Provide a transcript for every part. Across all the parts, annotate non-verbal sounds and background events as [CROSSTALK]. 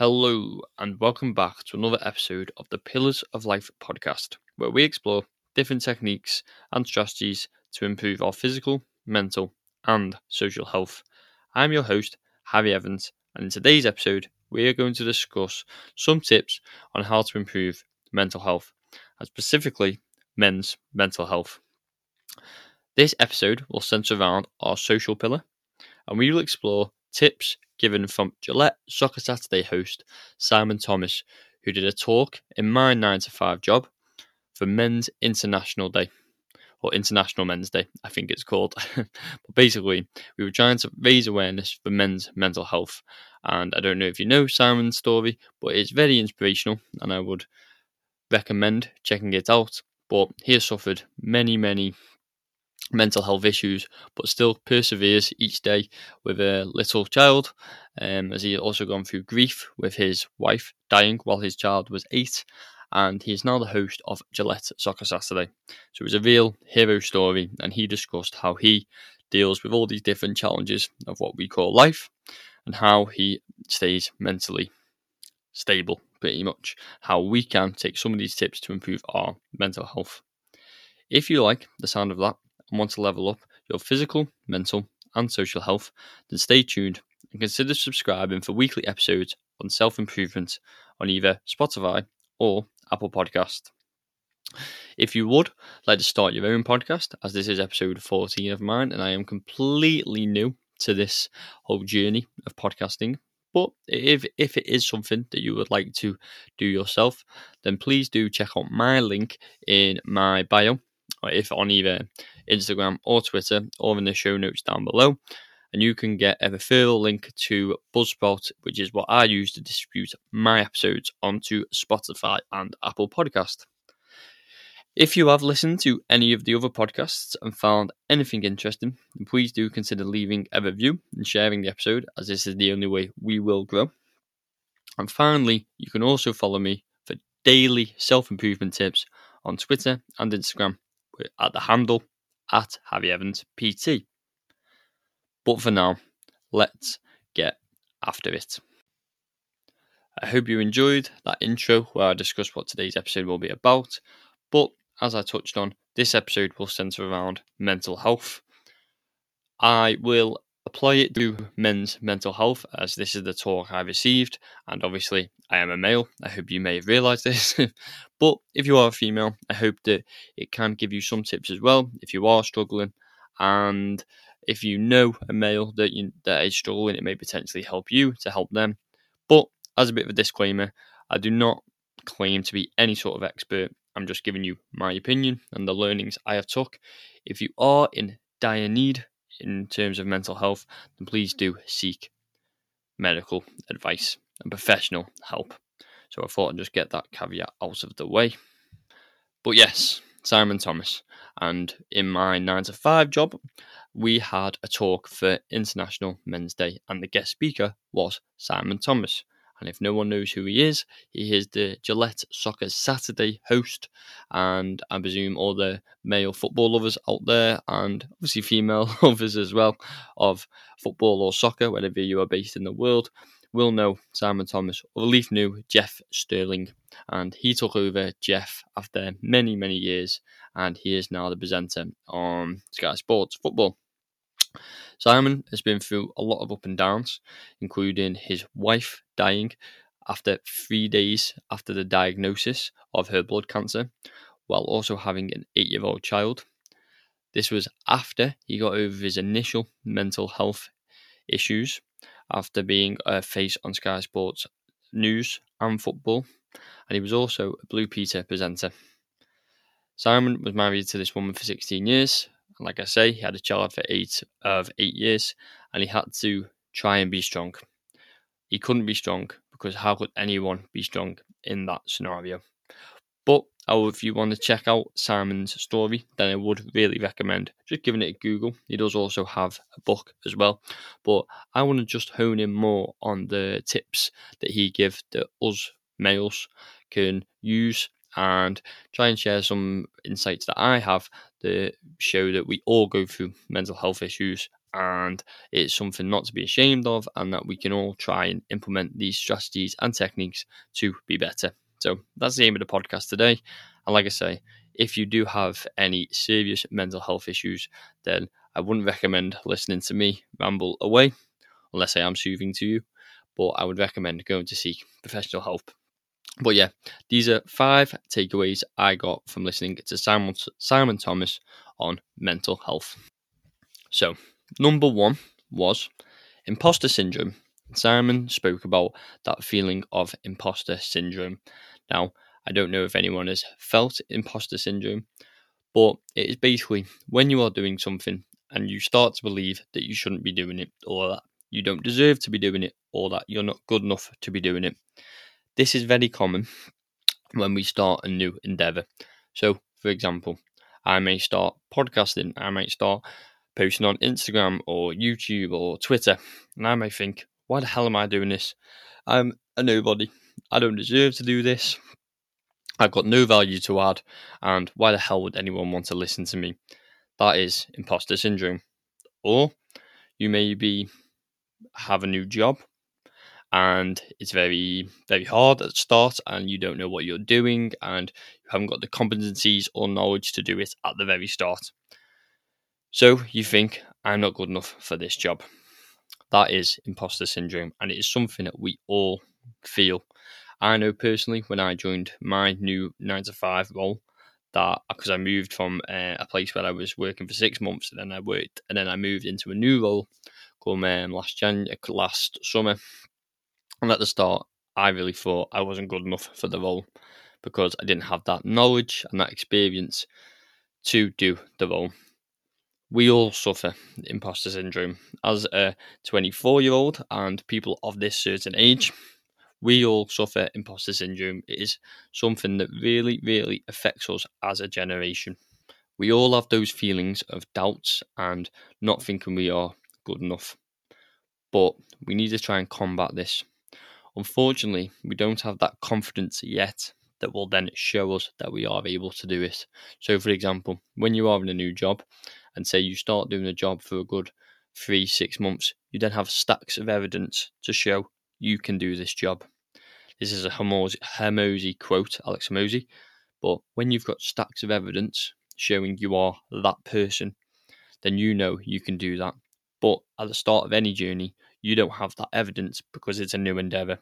Hello, and welcome back to another episode of the Pillars of Life podcast, where we explore different techniques and strategies to improve our physical, mental, and social health. I'm your host, Harry Evans, and in today's episode, we are going to discuss some tips on how to improve mental health, and specifically men's mental health. This episode will centre around our social pillar, and we will explore tips given from Gillette Soccer Saturday host Simon Thomas, who did a talk in my 9 to 5 job for Men's International Day, or International Men's Day, I think it's called. [LAUGHS] but basically, we were trying to raise awareness for men's mental health. And I don't know if you know Simon's story, but it's very inspirational, and I would recommend checking it out. But he has suffered many, many mental health issues, but still perseveres each day with a little child. Um, as he also gone through grief with his wife dying while his child was eight, and he is now the host of Gillette Soccer Saturday. So it was a real hero story, and he discussed how he deals with all these different challenges of what we call life, and how he stays mentally stable, pretty much. How we can take some of these tips to improve our mental health. If you like the sound of that, and want to level up your physical, mental, and social health, then stay tuned and consider subscribing for weekly episodes on self improvement on either Spotify or Apple Podcast. If you would like to start your own podcast, as this is episode 14 of mine, and I am completely new to this whole journey of podcasting. But if if it is something that you would like to do yourself, then please do check out my link in my bio, or if on either Instagram or Twitter, or in the show notes down below. And you can get a referral link to Buzzsprout, which is what I use to distribute my episodes onto Spotify and Apple Podcast. If you have listened to any of the other podcasts and found anything interesting, please do consider leaving a review and sharing the episode, as this is the only way we will grow. And finally, you can also follow me for daily self improvement tips on Twitter and Instagram at the handle at Harry Evans PT. But for now, let's get after it. I hope you enjoyed that intro where I discussed what today's episode will be about. But as I touched on, this episode will centre around mental health. I will apply it to men's mental health as this is the talk I received, and obviously I am a male. I hope you may have realised this. [LAUGHS] but if you are a female, I hope that it can give you some tips as well if you are struggling. And if you know a male that you, that is struggling, it may potentially help you to help them. But as a bit of a disclaimer, I do not claim to be any sort of expert. I'm just giving you my opinion and the learnings I have took. If you are in dire need in terms of mental health, then please do seek medical advice and professional help. So I thought I'd just get that caveat out of the way. But yes, Simon Thomas. And in my 9 to 5 job, we had a talk for International Men's Day, and the guest speaker was Simon Thomas. And if no one knows who he is, he is the Gillette Soccer Saturday host. And I presume all the male football lovers out there, and obviously female [LAUGHS] lovers as well, of football or soccer, wherever you are based in the world, will know Simon Thomas, or Leaf knew Jeff Stelling. And he took over Jeff after many, many years, and he is now the presenter on Sky Sports Football. Simon has been through a lot of up and downs, including his wife dying after three days after the diagnosis of her blood cancer, while also having an eight year old child. This was after he got over his initial mental health issues after being a face on Sky Sports News and football, and he was also a Blue Peter presenter. Simon was married to this woman for 16 years, and like I say, he had a child for eight of eight years, and he had to try and be strong. He couldn't be strong because how could anyone be strong in that scenario? But oh, if you want to check out Simon's story, then I would really recommend just giving it a Google. He does also have a book as well. But I want to just hone in more on the tips that he gives that us males can use and try and share some insights that I have that show that we all go through mental health issues and it's something not to be ashamed of, and that we can all try and implement these strategies and techniques to be better. So that's the aim of the podcast today. And like I say, if you do have any serious mental health issues, then I wouldn't recommend listening to me ramble away unless I am soothing to you. But I would recommend going to seek professional help. But yeah, these are five takeaways I got from listening to Simon, Simon Thomas on mental health. So, number one was imposter syndrome. Simon spoke about that feeling of imposter syndrome. Now, I don't know if anyone has felt imposter syndrome, but it is basically when you are doing something and you start to believe that you shouldn't be doing it, or that you don't deserve to be doing it, or that you're not good enough to be doing it. This is very common when we start a new endeavor. So, for example, I may start podcasting, I might start posting on Instagram or YouTube or Twitter, and I may think, why the hell am I doing this? I'm a nobody. I don't deserve to do this. I've got no value to add, and why the hell would anyone want to listen to me? That is imposter syndrome. Or you may be have a new job and it's very very hard at the start and you don't know what you're doing and you haven't got the competencies or knowledge to do it at the very start. So you think i'm not good enough for this job. That is imposter syndrome and it is something that we all feel. I know personally when i joined my new 9 to 5 role that because i moved from uh, a place where i was working for six months and then i worked and then i moved into a new role come um, last Jan last summer and at the start, I really thought I wasn't good enough for the role because I didn't have that knowledge and that experience to do the role. We all suffer imposter syndrome. As a 24 year old and people of this certain age, we all suffer imposter syndrome. It is something that really, really affects us as a generation. We all have those feelings of doubts and not thinking we are good enough. But we need to try and combat this. Unfortunately, we don't have that confidence yet that will then show us that we are able to do it. So, for example, when you are in a new job and say you start doing a job for a good three, six months, you then have stacks of evidence to show you can do this job. This is a Hormozi quote, Alex Hormozi. But when you've got stacks of evidence showing you are that person, then you know you can do that. But at the start of any journey, you don't have that evidence because it's a new endeavor.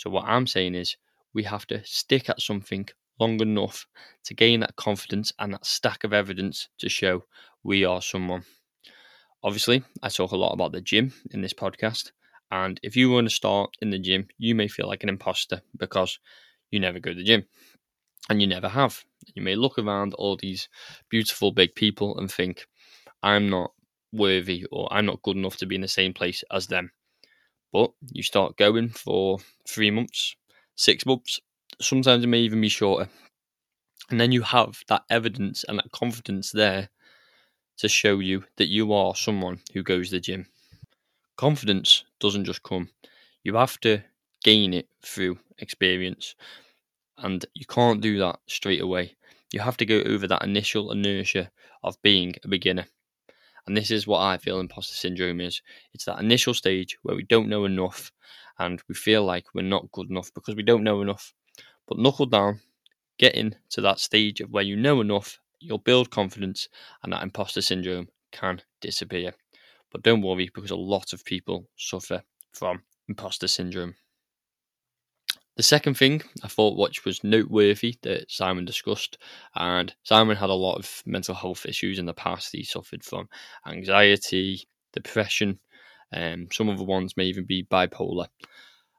So, what I'm saying is, we have to stick at something long enough to gain that confidence and that stack of evidence to show we are someone. Obviously, I talk a lot about the gym in this podcast. And if you want to start in the gym, you may feel like an imposter because you never go to the gym and you never have. You may look around all these beautiful big people and think, I'm not worthy or I'm not good enough to be in the same place as them. But you start going for three months, six months, sometimes it may even be shorter. And then you have that evidence and that confidence there to show you that you are someone who goes to the gym. Confidence doesn't just come, you have to gain it through experience. And you can't do that straight away. You have to go over that initial inertia of being a beginner. And this is what I feel imposter syndrome is. It's that initial stage where we don't know enough and we feel like we're not good enough because we don't know enough. But knuckle down, get into that stage of where you know enough, you'll build confidence, and that imposter syndrome can disappear. But don't worry because a lot of people suffer from imposter syndrome. The second thing I thought which was noteworthy that Simon discussed, and Simon had a lot of mental health issues in the past. He suffered from anxiety, depression, and um, some of the ones may even be bipolar.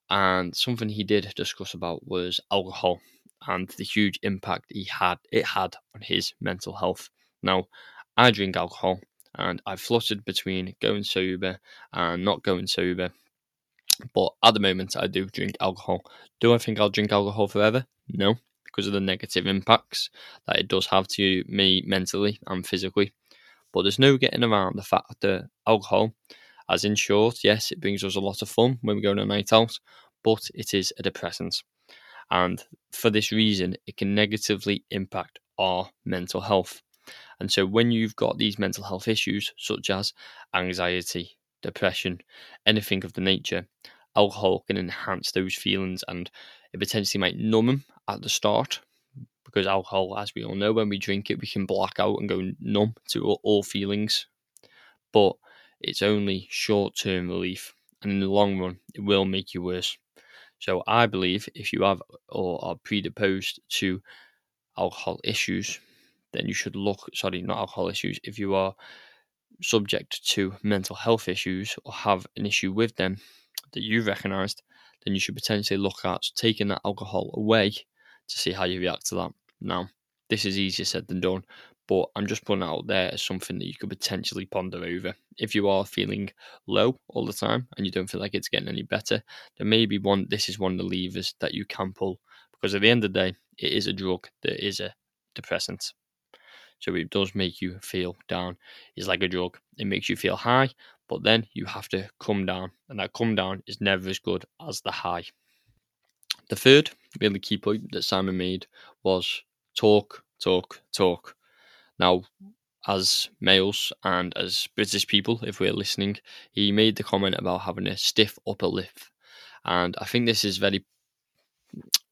And something he did discuss about was alcohol and the huge impact he had it had on his mental health. Now, I drink alcohol and I've fluttered between going sober and not going sober but at the moment, I do drink alcohol. Do I think I'll drink alcohol forever? No, because of the negative impacts that it does have to me mentally and physically. But there's no getting around the fact that alcohol, as in short, yes, it brings us a lot of fun when we go on a night out, but it is a depressant. And for this reason, it can negatively impact our mental health. And so when you've got these mental health issues, such as anxiety, depression, anything of the nature, alcohol can enhance those feelings and it potentially might numb them at the start because alcohol, as we all know, when we drink it, we can black out and go numb to all feelings. But it's only short term relief, and in the long run, it will make you worse. So I believe if you have or are predisposed to alcohol issues, then you should look, sorry, not alcohol issues, if you are subject to mental health issues or have an issue with them that you've recognized, then you should potentially look at taking that alcohol away to see how you react to that. Now, this is easier said than done, but I'm just putting out there as something that you could potentially ponder over. If you are feeling low all the time and you don't feel like it's getting any better, then maybe one this is one of the levers that you can pull because at the end of the day, it is a drug that is a depressant. So it does make you feel down. It's like a drug. It makes you feel high, but then you have to come down, and that come down is never as good as the high. The third really key point that Simon made was talk, talk, talk. Now, as males and as British people, if we're listening, he made the comment about having a stiff upper lip. And I think this is very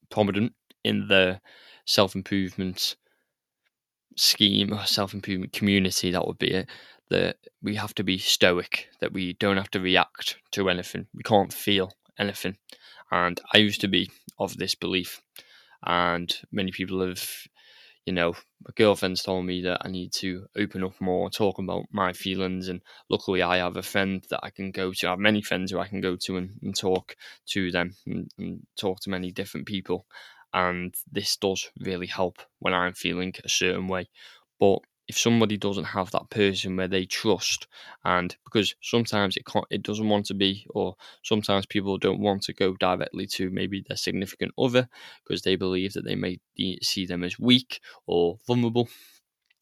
prominent in the self improvement scheme or self improvement community, that would be it. That we have to be stoic, that we don't have to react to anything, we can't feel anything. And I used to be of this belief, and many people have, you know, my girlfriend's told me that I need to open up more, talk about my feelings. And luckily, I have a friend that I can go to. I have many friends who I can go to and, and talk to them and, and talk to many different people and this does really help when I'm feeling a certain way. But if somebody doesn't have that person where they trust, and because sometimes it can't, it doesn't want to be, or sometimes people don't want to go directly to maybe their significant other because they believe that they may see them as weak or vulnerable,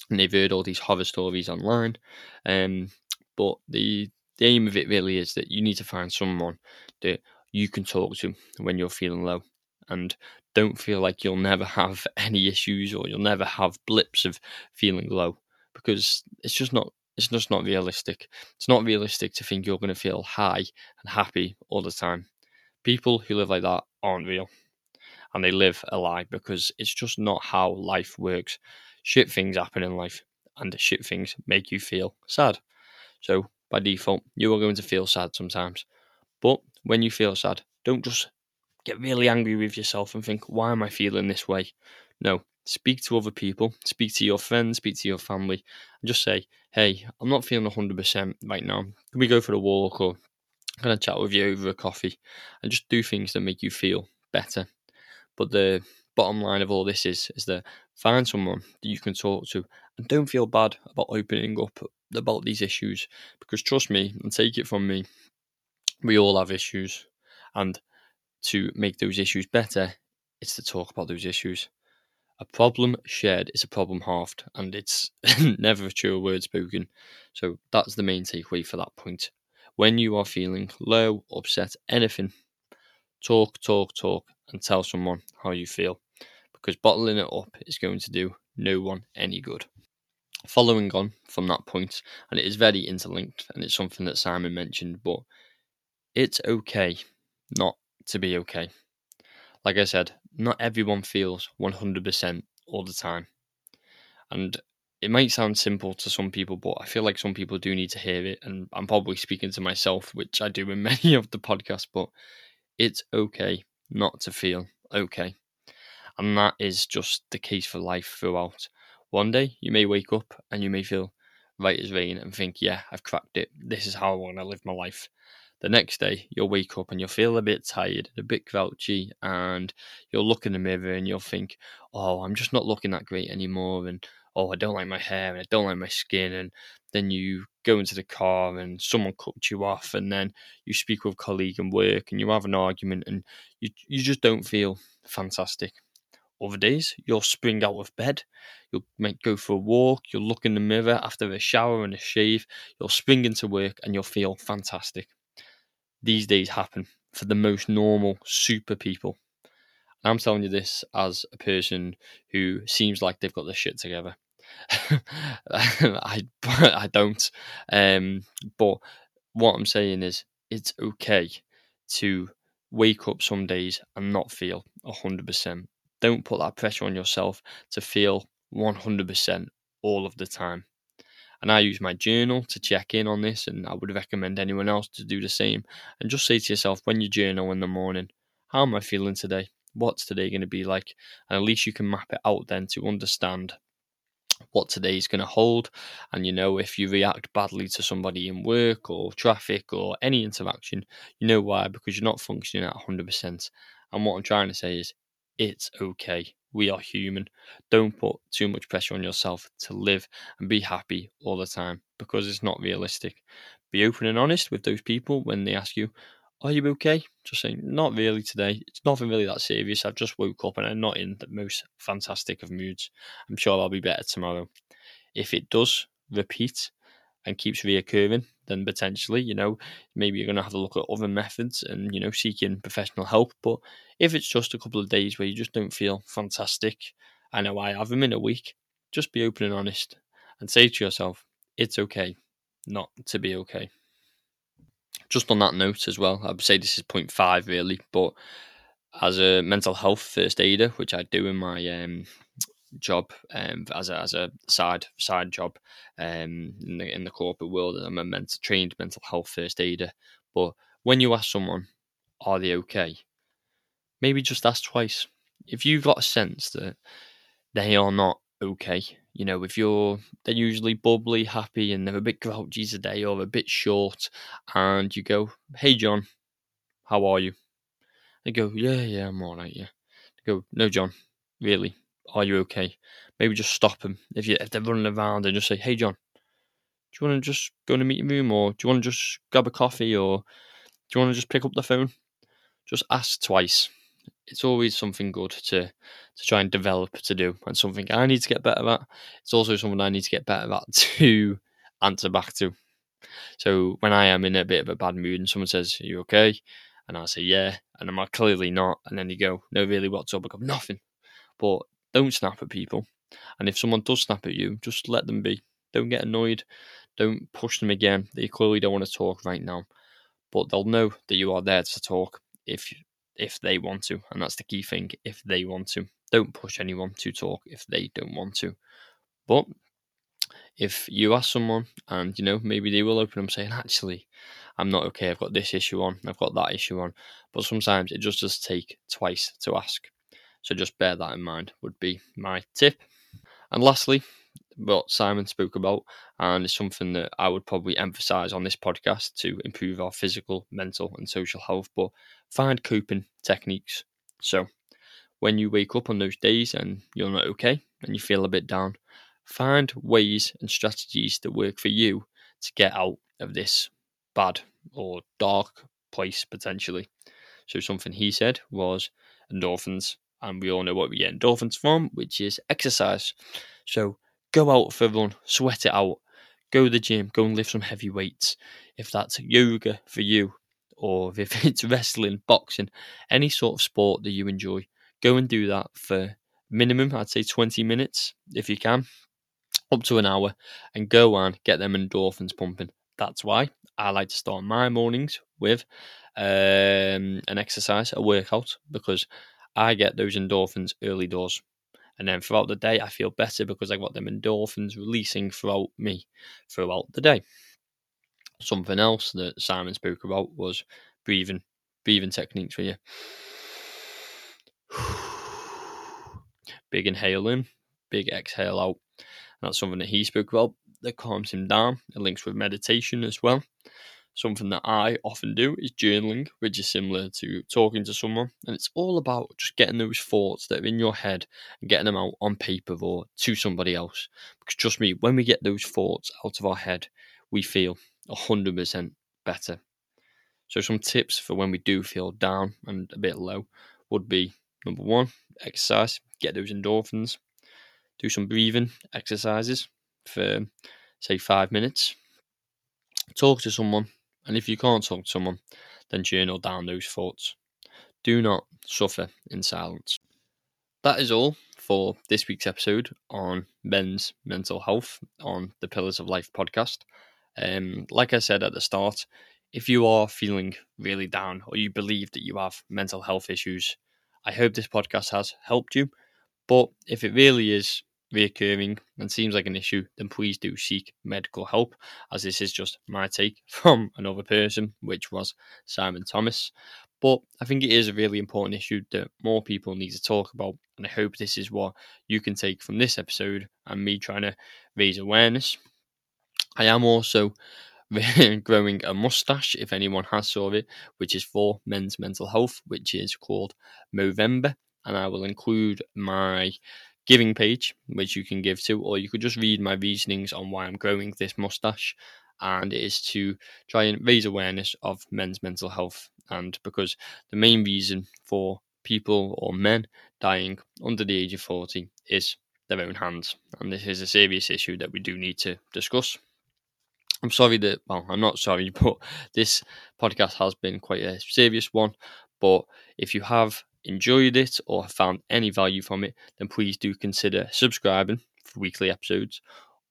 and they've heard all these horror stories online. Um, but the the aim of it really is that you need to find someone that you can talk to when you're feeling low and don't feel like you'll never have [LAUGHS] any issues or you'll never have blips of feeling low because it's just not it's just not realistic. It's not realistic to think you're going to feel high and happy all the time. People who live like that aren't real and they live a lie because it's just not how life works. Shit things happen in life and shit things make you feel sad. So by default, you are going to feel sad sometimes. But when you feel sad, don't just get really angry with yourself and think, why am I feeling this way? No, speak to other people, speak to your friends, speak to your family, and just say, hey, I'm not feeling 100% right now. Can we go for a walk or can I chat with you over a coffee? And just do things that make you feel better. But the bottom line of all this is is that find someone that you can talk to and don't feel bad about opening up about these issues because trust me and take it from me we all have issues and to make those issues better, it's to talk about those issues. A problem shared is a problem halved, and it's [LAUGHS] never a true word spoken. So that's the main takeaway for that point. When you are feeling low, upset, anything, talk, talk, talk, and tell someone how you feel. Because bottling it up is going to do no one any good. Following on from that point, and it is very interlinked, and it's something that Simon mentioned, but it's okay not to be okay. Like I said, not everyone feels 100% all the time. And it might sound simple to some people, but I feel like some people do need to hear it. And I'm probably speaking to myself, which I do in [LAUGHS] many of the podcasts, but it's okay not to feel okay. And that is just the case for life throughout. One day you may wake up and you may feel right as rain and think, yeah, I've cracked it. This is how I want to live my life the next day you'll wake up and you'll feel a bit tired, and a bit grouchy, and you'll look in the mirror and you'll think, "Oh, I'm just not looking that great anymore," and "Oh, I don't like my hair and I don't like my skin," and then you go into the car and someone cuts you off, and then you speak with a colleague and work, and you have an argument, and you you just don't feel fantastic. Other days, you'll spring out of bed, you'll make, go for a walk, you'll look in the mirror after a shower and a shave, you'll spring into work, and you'll feel fantastic these days happen for the most normal super people. I'm telling you this as a person who seems like they've got their shit together. [LAUGHS] I [LAUGHS] I don't. Um, but what I'm saying is, it's okay to wake up some days and not feel hundred percent. Don't put that pressure on yourself to feel one hundred percent all of the time. And I use my journal to check in on this, and I would recommend anyone else to do the same. And just say to yourself when you journal in the morning, how am I feeling today? What's today going to be like? And at least you can map it out then to understand what today is going to hold. And you know, if you react badly to somebody in work or traffic or any interaction, you know why, because you're not functioning at 100%. And what I'm trying to say is, it's okay. We are human. Don't put too much pressure on yourself to live and be happy all the time because it's not realistic. Be open and honest with those people when they ask you, Are you okay? Just saying, Not really today. It's nothing really that serious. I've just woke up and I'm not in the most fantastic of moods. I'm sure I'll be better tomorrow. If it does repeat and keeps reoccurring, then potentially, you know, maybe you're going to have to look at other methods and, you know, seeking professional help. But if it's just a couple of days where you just don't feel fantastic, I know I have them in a week, just be open and honest and say to yourself, it's okay not to be okay. Just on that note as well, I would say this is point five really, but as a mental health first aider, which I do in my um, job um, as a as a side side job um, in the in the corporate world. I'm a mental, trained mental health first aider. But when you ask someone, "Are they okay?" Maybe just ask twice. If you've got a sense that they are not okay, you know, if you're they're usually bubbly, happy, and they're a bit grouchy today or a bit short, and you go, "Hey, John, how are you?" They go, "Yeah, yeah, I'm all right." Yeah. They go, "No, John, really, are you okay? Maybe just stop them if you if they're running around and just say, "Hey, John, do you want to just go in a meeting room, or do you want to just grab a coffee, or do you want to just pick up the phone?" Just ask twice. It's always something good to to try and develop to do, and something I need to get better at. It's also something I need to get better at [LAUGHS] to answer back to. So when I am in a bit of a bad mood and someone says, Are you okay? And I say, Yeah, and I'm like, clearly not. And then you go, No, really, what's up? I go, Nothing. But don't snap at people. And if someone does snap at you, just let them be. Don't get annoyed. Don't push them again. They clearly don't want to talk right now. But they'll know that you are there to talk if if they want to. And that's the key thing. If they want to. Don't push anyone to talk if they don't want to. But if you ask someone and you know maybe they will open up saying actually i'm not okay i've got this issue on i've got that issue on but sometimes it just does take twice to ask so just bear that in mind, would be my tip. And lastly, what Simon spoke about, and it's something that I would probably emphasize on this podcast to improve our physical, mental, and social health, but find coping techniques. So when you wake up on those days and you're not okay and you feel a bit down, find ways and strategies that work for you to get out of this bad or dark place potentially. So something he said was endorphins and we all know what we get endorphins from, which is exercise. So go out for a run, sweat it out, go to the gym, go and lift some heavy weights. If that's yoga for you, or [LAUGHS] if it's wrestling, boxing, any sort of sport that you enjoy, go and do that for minimum, I'd say 20 minutes if you can, up to an hour, and go on, get them endorphins pumping. That's why I like to start my mornings with um, an exercise, a workout, because I get those endorphins early doors. And then throughout the day, I feel better because I've got them endorphins releasing throughout me throughout the day. Something else that Simon spoke about was breathing, breathing techniques for you. [SIGHS] Big inhale in, big exhale out. And That's something that he spoke about that calms him down. It links with meditation as well. Something that I often do is journaling, which is similar to talking to someone. And it's all about just getting those thoughts that are in your head and getting them out on paper or to somebody else. Because trust me, when we get those thoughts out of our head, we feel 100% better. So, some tips for when we do feel down and a bit low would be number one, exercise, get those endorphins, do some breathing exercises for say five minutes, talk to someone and if you can't talk to someone, then journal down those thoughts. Do not suffer in silence. that is all for this week's episode on men's mental health on the Pillars of Life podcast. Um, like I said at the start, if you are feeling really down or you believe that you have mental health issues, I hope this podcast has helped you. But if it really is reoccurring and seems like an issue, then please do seek medical help, as this is just my take [LAUGHS] from another person, which was Simon Thomas. But I think it is a really important issue that more people need to talk about, and I hope this is what you can take from this episode and me trying to raise awareness. I am also [LAUGHS] growing a mustache, if anyone has saw it, which is for men's mental health, which is called Movember, and I will include my giving page, which you can give to, or you could just read my reasonings on why I'm growing this mustache. And it is to try and raise awareness of men's mental health. And because the main reason for people or men dying under the age of 40 is their own hands. And this is a serious issue that we do need to discuss. I'm sorry that, well, I'm not sorry, [LAUGHS] but this podcast has been quite a serious one. But if you have enjoyed it or have found any value from it, then please do consider subscribing for weekly episodes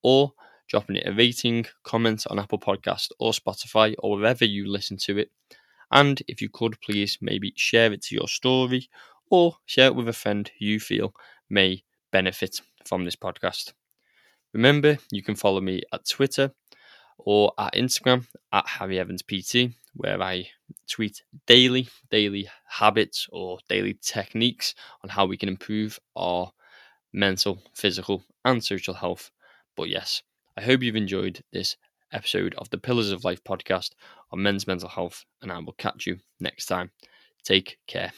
or dropping it a rating, comment on Apple Podcast or Spotify or wherever you listen to it. And if you could, please maybe share it to your story or share it with a friend who you feel may benefit from this podcast. Remember, you can follow me at Twitter or at Instagram at Harry Evans PT, where I tweet daily, daily habits or daily techniques on how we can improve our mental, physical, and social health. But yes, I hope you've enjoyed this episode of the Pillars of Life podcast on men's mental health, and I will catch you next time. Take care.